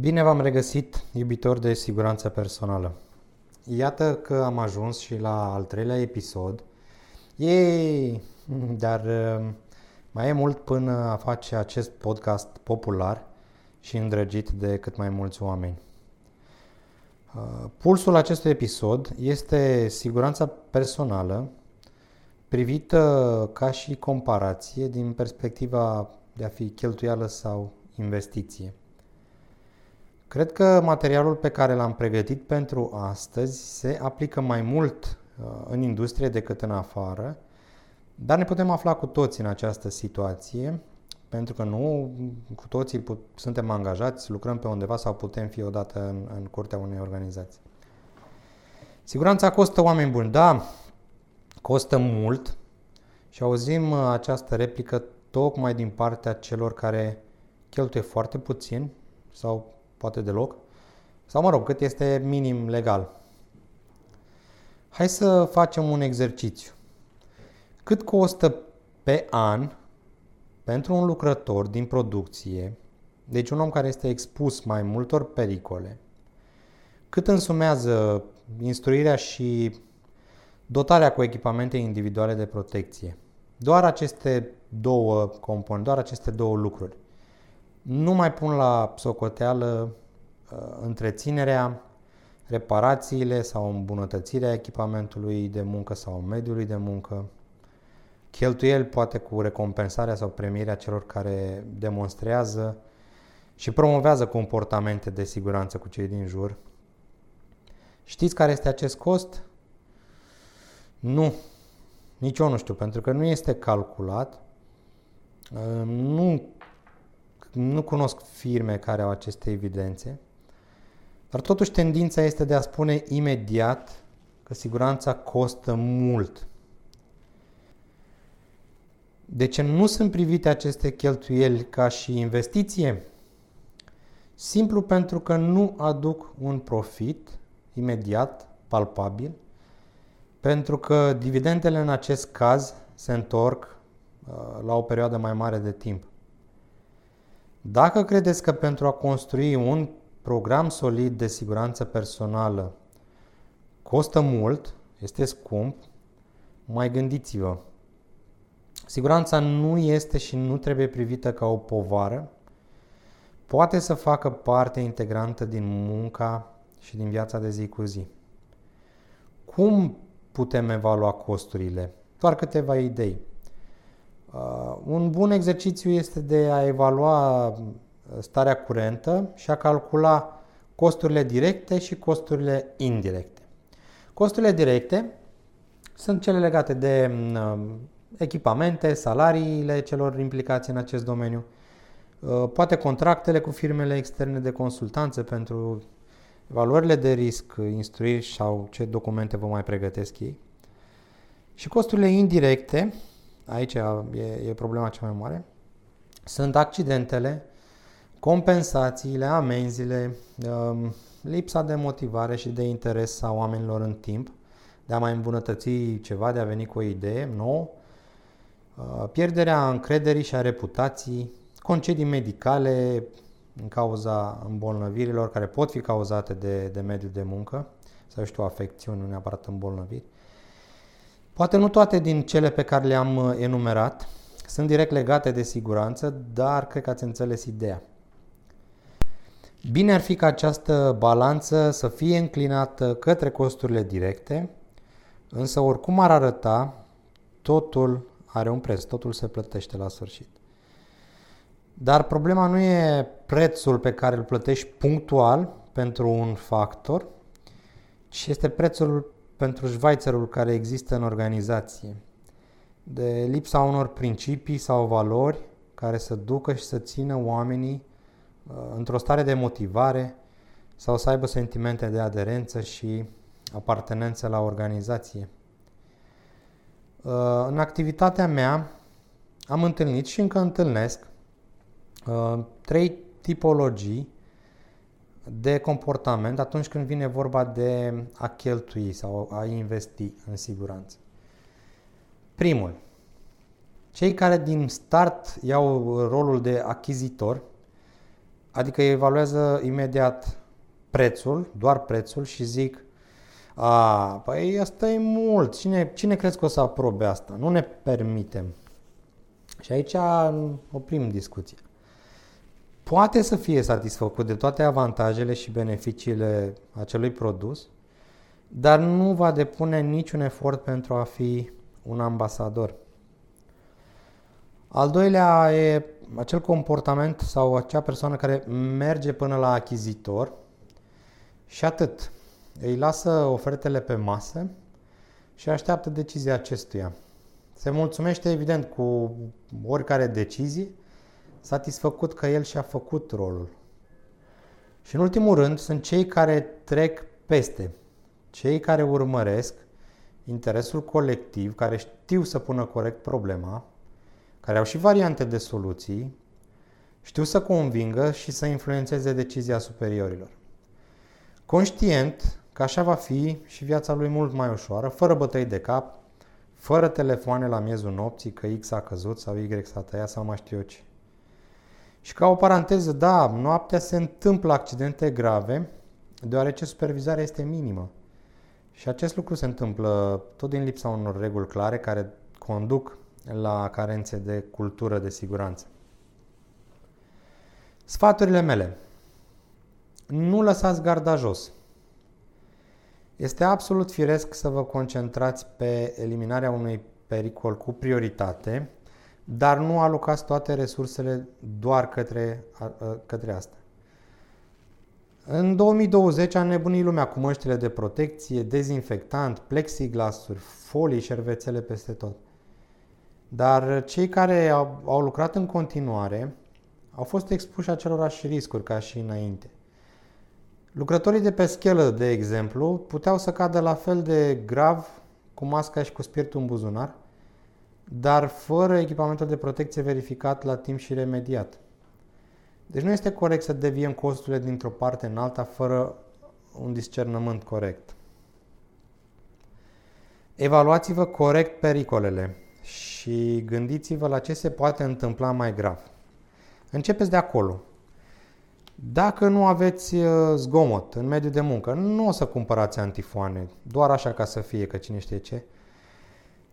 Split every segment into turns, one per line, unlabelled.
Bine v-am regăsit, iubitori de siguranță personală. Iată că am ajuns și la al treilea episod. Ei, dar uh, mai e mult până a face acest podcast popular și îndrăgit de cât mai mulți oameni. Uh, pulsul acestui episod este siguranța personală privită ca și comparație din perspectiva de a fi cheltuială sau investiție. Cred că materialul pe care l-am pregătit pentru astăzi se aplică mai mult uh, în industrie decât în afară, dar ne putem afla cu toții în această situație, pentru că nu cu toții put, suntem angajați, lucrăm pe undeva sau putem fi odată în, în curtea unei organizații. Siguranța costă oameni buni, da, costă mult și auzim uh, această replică tocmai din partea celor care cheltuie foarte puțin sau poate deloc, sau mă rog, cât este minim legal. Hai să facem un exercițiu. Cât costă pe an pentru un lucrător din producție, deci un om care este expus mai multor pericole, cât însumează instruirea și dotarea cu echipamente individuale de protecție. Doar aceste două componente, doar aceste două lucruri. Nu mai pun la socoteală uh, întreținerea, reparațiile sau îmbunătățirea echipamentului de muncă sau mediului de muncă, cheltuieli poate cu recompensarea sau premirea celor care demonstrează și promovează comportamente de siguranță cu cei din jur. Știți care este acest cost? Nu. Nici eu nu știu, pentru că nu este calculat. Uh, nu nu cunosc firme care au aceste evidențe, dar totuși tendința este de a spune imediat că siguranța costă mult. De ce nu sunt privite aceste cheltuieli ca și investiție? Simplu pentru că nu aduc un profit imediat, palpabil, pentru că dividendele în acest caz se întorc uh, la o perioadă mai mare de timp. Dacă credeți că pentru a construi un program solid de siguranță personală costă mult, este scump, mai gândiți-vă. Siguranța nu este și nu trebuie privită ca o povară, poate să facă parte integrantă din munca și din viața de zi cu zi. Cum putem evalua costurile? Doar câteva idei. Uh, un bun exercițiu este de a evalua uh, starea curentă și a calcula costurile directe și costurile indirecte. Costurile directe sunt cele legate de uh, echipamente, salariile celor implicați în acest domeniu, poate contractele cu firmele externe de consultanță pentru evaluările de risc, instruiri sau ce documente vă mai pregătesc ei. Și costurile indirecte aici e, e problema cea mai mare, sunt accidentele, compensațiile, amenziile, um, lipsa de motivare și de interes a oamenilor în timp, de a mai îmbunătăți ceva, de a veni cu o idee nouă, uh, pierderea încrederii și a reputației, concedii medicale în cauza îmbolnăvirilor care pot fi cauzate de, de mediul de muncă, sau știu, afecțiuni, nu neapărat îmbolnăviri, Poate nu toate din cele pe care le-am uh, enumerat sunt direct legate de siguranță, dar cred că ați înțeles ideea. Bine ar fi ca această balanță să fie înclinată către costurile directe, însă oricum ar arăta, totul are un preț, totul se plătește la sfârșit. Dar problema nu e prețul pe care îl plătești punctual pentru un factor, ci este prețul pentru șvaițărul care există în organizație, de lipsa unor principii sau valori care să ducă și să țină oamenii uh, într-o stare de motivare sau să aibă sentimente de aderență și apartenență la organizație. Uh, în activitatea mea am întâlnit și încă întâlnesc uh, trei tipologii de comportament atunci când vine vorba de a cheltui sau a investi în siguranță. Primul, cei care din start iau rolul de achizitor Adică evaluează imediat prețul, doar prețul și zic a, păi asta e mult, cine, cine crezi că o să aprobe asta? Nu ne permitem. Și aici oprim discuția. Poate să fie satisfăcut de toate avantajele și beneficiile acelui produs, dar nu va depune niciun efort pentru a fi un ambasador. Al doilea e acel comportament sau acea persoană care merge până la achizitor și atât. Îi lasă ofertele pe masă și așteaptă decizia acestuia. Se mulțumește evident cu oricare decizie, satisfăcut că el și-a făcut rolul. Și în ultimul rând sunt cei care trec peste, cei care urmăresc interesul colectiv, care știu să pună corect problema, care au și variante de soluții, știu să convingă și să influențeze decizia superiorilor. Conștient că așa va fi și viața lui mult mai ușoară, fără bătăi de cap, fără telefoane la miezul nopții, că X a căzut sau Y s-a tăiat sau mai știu eu ce. Și ca o paranteză, da, noaptea se întâmplă accidente grave, deoarece supervizarea este minimă. Și acest lucru se întâmplă tot din lipsa unor reguli clare care conduc la carențe de cultură de siguranță. Sfaturile mele. Nu lăsați garda jos. Este absolut firesc să vă concentrați pe eliminarea unui pericol cu prioritate, dar nu alocați toate resursele doar către, către asta. În 2020 a nebunit lumea cu măștile de protecție, dezinfectant, plexiglasuri, folii, șervețele peste tot. Dar cei care au, au lucrat în continuare au fost expuși acelorași riscuri ca și înainte. Lucrătorii de pe schelă, de exemplu, puteau să cadă la fel de grav cu masca și cu spiritul în buzunar, dar fără echipamentul de protecție verificat la timp și remediat. Deci nu este corect să deviem costurile dintr-o parte în alta fără un discernământ corect. Evaluați-vă corect pericolele și gândiți-vă la ce se poate întâmpla mai grav. Începeți de acolo. Dacă nu aveți uh, zgomot în mediul de muncă, nu o să cumpărați antifoane, doar așa ca să fie, că cine știe ce.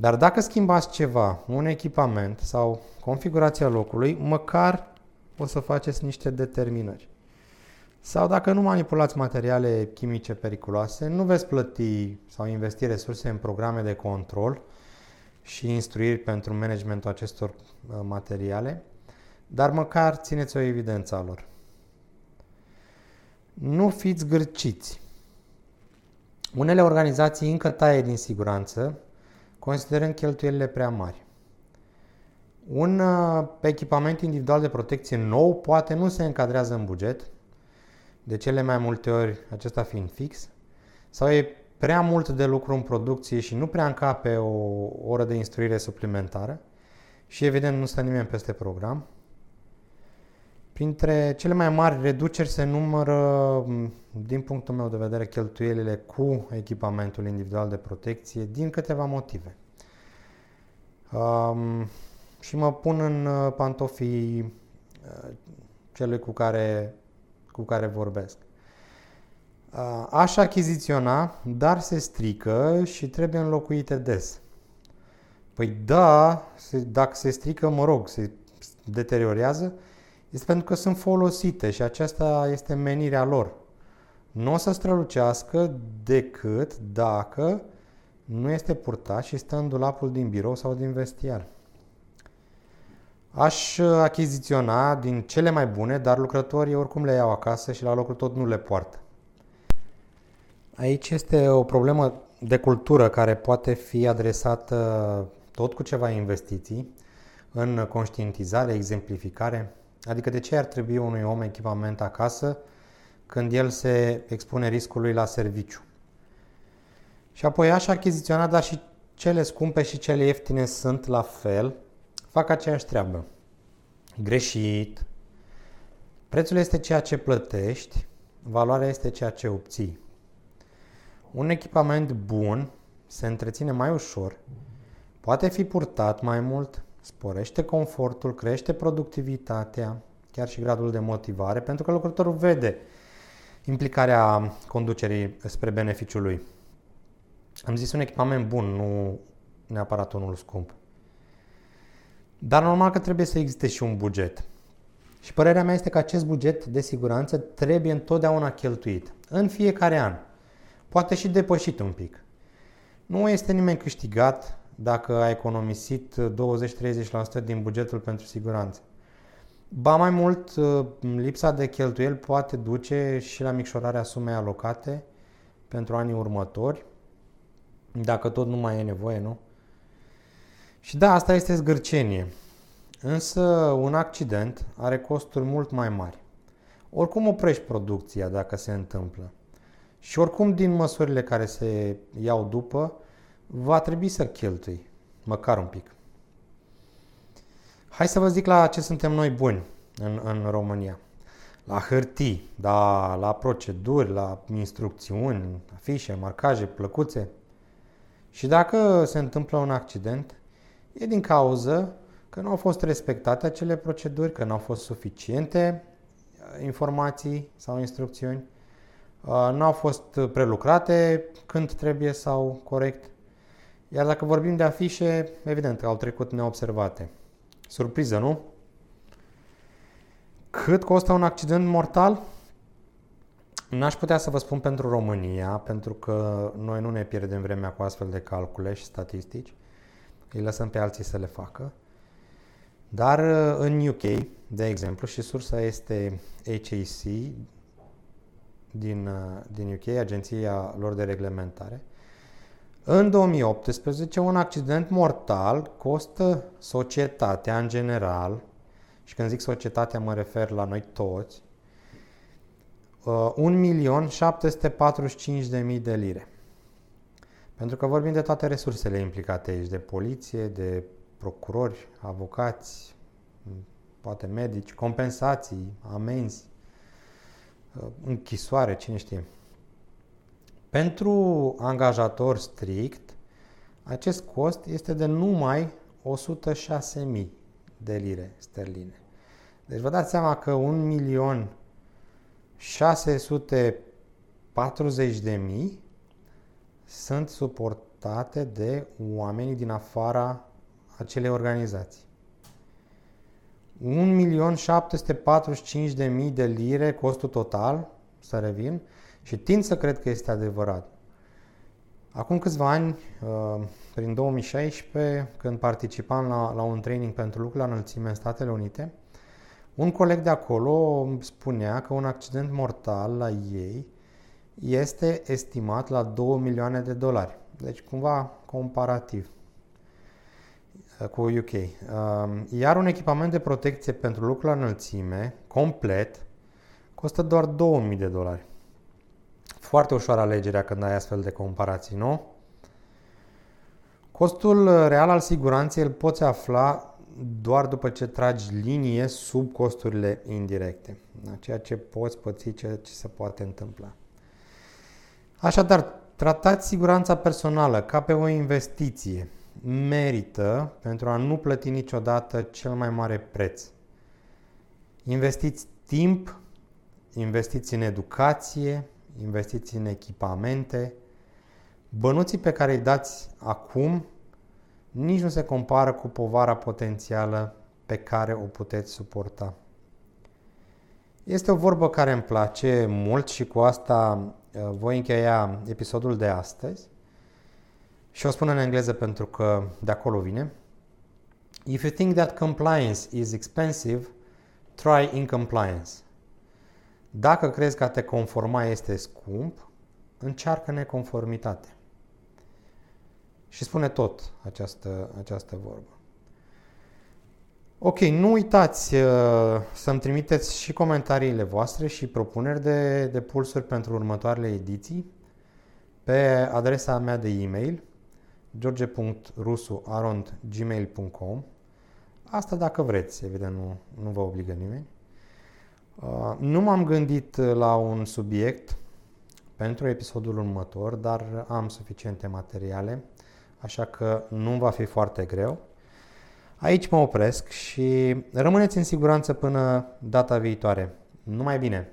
Dar dacă schimbați ceva, un echipament sau configurația locului, măcar o să faceți niște determinări. Sau dacă nu manipulați materiale chimice periculoase, nu veți plăti sau investi resurse în programe de control și instruiri pentru managementul acestor uh, materiale, dar măcar țineți o evidență a lor. Nu fiți gârciți. Unele organizații încă taie din siguranță, considerând cheltuielile prea mari. Un uh, echipament individual de protecție nou poate nu se încadrează în buget, de cele mai multe ori acesta fiind fix, sau e prea mult de lucru în producție și nu prea încape o oră de instruire suplimentară și evident nu stă nimeni peste program. Printre cele mai mari reduceri se numără, din punctul meu de vedere, cheltuielile cu echipamentul individual de protecție din câteva motive. Um, și mă pun în uh, pantofii uh, celui cu care, cu care vorbesc. Uh, aș achiziționa, dar se strică și trebuie înlocuite des. Păi da, se, dacă se strică, mă rog, se deteriorează, este pentru că sunt folosite și aceasta este menirea lor. Nu o să strălucească decât dacă nu este purtat și stă în dulapul din birou sau din vestiar. Aș achiziționa din cele mai bune, dar lucrătorii oricum le iau acasă și la locul tot nu le poartă. Aici este o problemă de cultură care poate fi adresată tot cu ceva investiții în conștientizare, exemplificare. Adică de ce ar trebui unui om echipament acasă când el se expune riscului la serviciu? Și apoi aș achiziționa, dar și cele scumpe și cele ieftine sunt la fel, fac aceeași treabă. Greșit. Prețul este ceea ce plătești, valoarea este ceea ce obții. Un echipament bun se întreține mai ușor, poate fi purtat mai mult, sporește confortul, crește productivitatea, chiar și gradul de motivare, pentru că lucrătorul vede implicarea conducerii spre beneficiul lui. Am zis un echipament bun, nu neapărat unul scump. Dar normal că trebuie să existe și un buget. Și părerea mea este că acest buget de siguranță trebuie întotdeauna cheltuit. În fiecare an. Poate și depășit un pic. Nu este nimeni câștigat dacă a economisit 20-30% din bugetul pentru siguranță. Ba mai mult, lipsa de cheltuieli poate duce și la micșorarea sumei alocate pentru anii următori, dacă tot nu mai e nevoie, nu? Și da, asta este zgârcenie. Însă un accident are costuri mult mai mari. Oricum oprești producția dacă se întâmplă. Și oricum din măsurile care se iau după, va trebui să cheltui, măcar un pic. Hai să vă zic la ce suntem noi buni în, în România. La hârtii, da, la proceduri, la instrucțiuni, afișe, marcaje, plăcuțe. Și dacă se întâmplă un accident, e din cauză că nu au fost respectate acele proceduri, că nu au fost suficiente uh, informații sau instrucțiuni, uh, nu au fost prelucrate când trebuie sau corect. Iar dacă vorbim de afișe, evident, au trecut neobservate. Surpriză, nu? Cât costă un accident mortal? N-aș putea să vă spun pentru România, pentru că noi nu ne pierdem vremea cu astfel de calcule și statistici. Îi lăsăm pe alții să le facă. Dar uh, în UK, de exemplu, și sursa este HAC din, uh, din UK, agenția lor de reglementare, în 2018 un accident mortal costă societatea în general, și când zic societatea mă refer la noi toți, 1.745.000 de lire. Pentru că vorbim de toate resursele implicate aici, de poliție, de procurori, avocați, poate medici, compensații, amenzi, uh, închisoare, cine știe. Pentru angajator strict, acest cost este de numai 106.000 de lire sterline. Deci vă dați seama că 1.640.000 sunt suportate de oamenii din afara acelei organizații. 1.745.000 de lire costul total, să revin, și tind să cred că este adevărat. Acum câțiva ani, uh, prin 2016, când participam la, la un training pentru lucru la înălțime în Statele Unite, un coleg de acolo spunea că un accident mortal la ei este estimat la 2 milioane de dolari. Deci cumva comparativ cu UK. Um, iar un echipament de protecție pentru lucru la înălțime, complet, costă doar 2000 de dolari. Foarte ușoară alegerea când ai astfel de comparații, nu? Costul real al siguranței îl poți afla doar după ce tragi linie sub costurile indirecte. Da? Ceea ce poți păți, ceea ce se poate întâmpla. Așadar, tratați siguranța personală ca pe o investiție merită pentru a nu plăti niciodată cel mai mare preț. Investiți timp, investiți în educație, investiți în echipamente. Bănuții pe care îi dați acum nici nu se compară cu povara potențială pe care o puteți suporta. Este o vorbă care îmi place mult și cu asta uh, voi încheia episodul de astăzi. Și o spun în engleză pentru că de acolo vine. If you think that compliance is expensive, try incompliance. Dacă crezi că a te conforma este scump, încearcă neconformitate. Și spune tot această, această vorbă. Ok, nu uitați uh, să-mi trimiteți și comentariile voastre și propuneri de, de pulsuri pentru următoarele ediții pe adresa mea de e-mail george.rusu.arond.gmail.com Asta dacă vreți, evident nu, nu vă obligă nimeni. Uh, nu m-am gândit la un subiect pentru episodul următor, dar am suficiente materiale, așa că nu va fi foarte greu. Aici mă opresc și rămâneți în siguranță până data viitoare. Numai bine!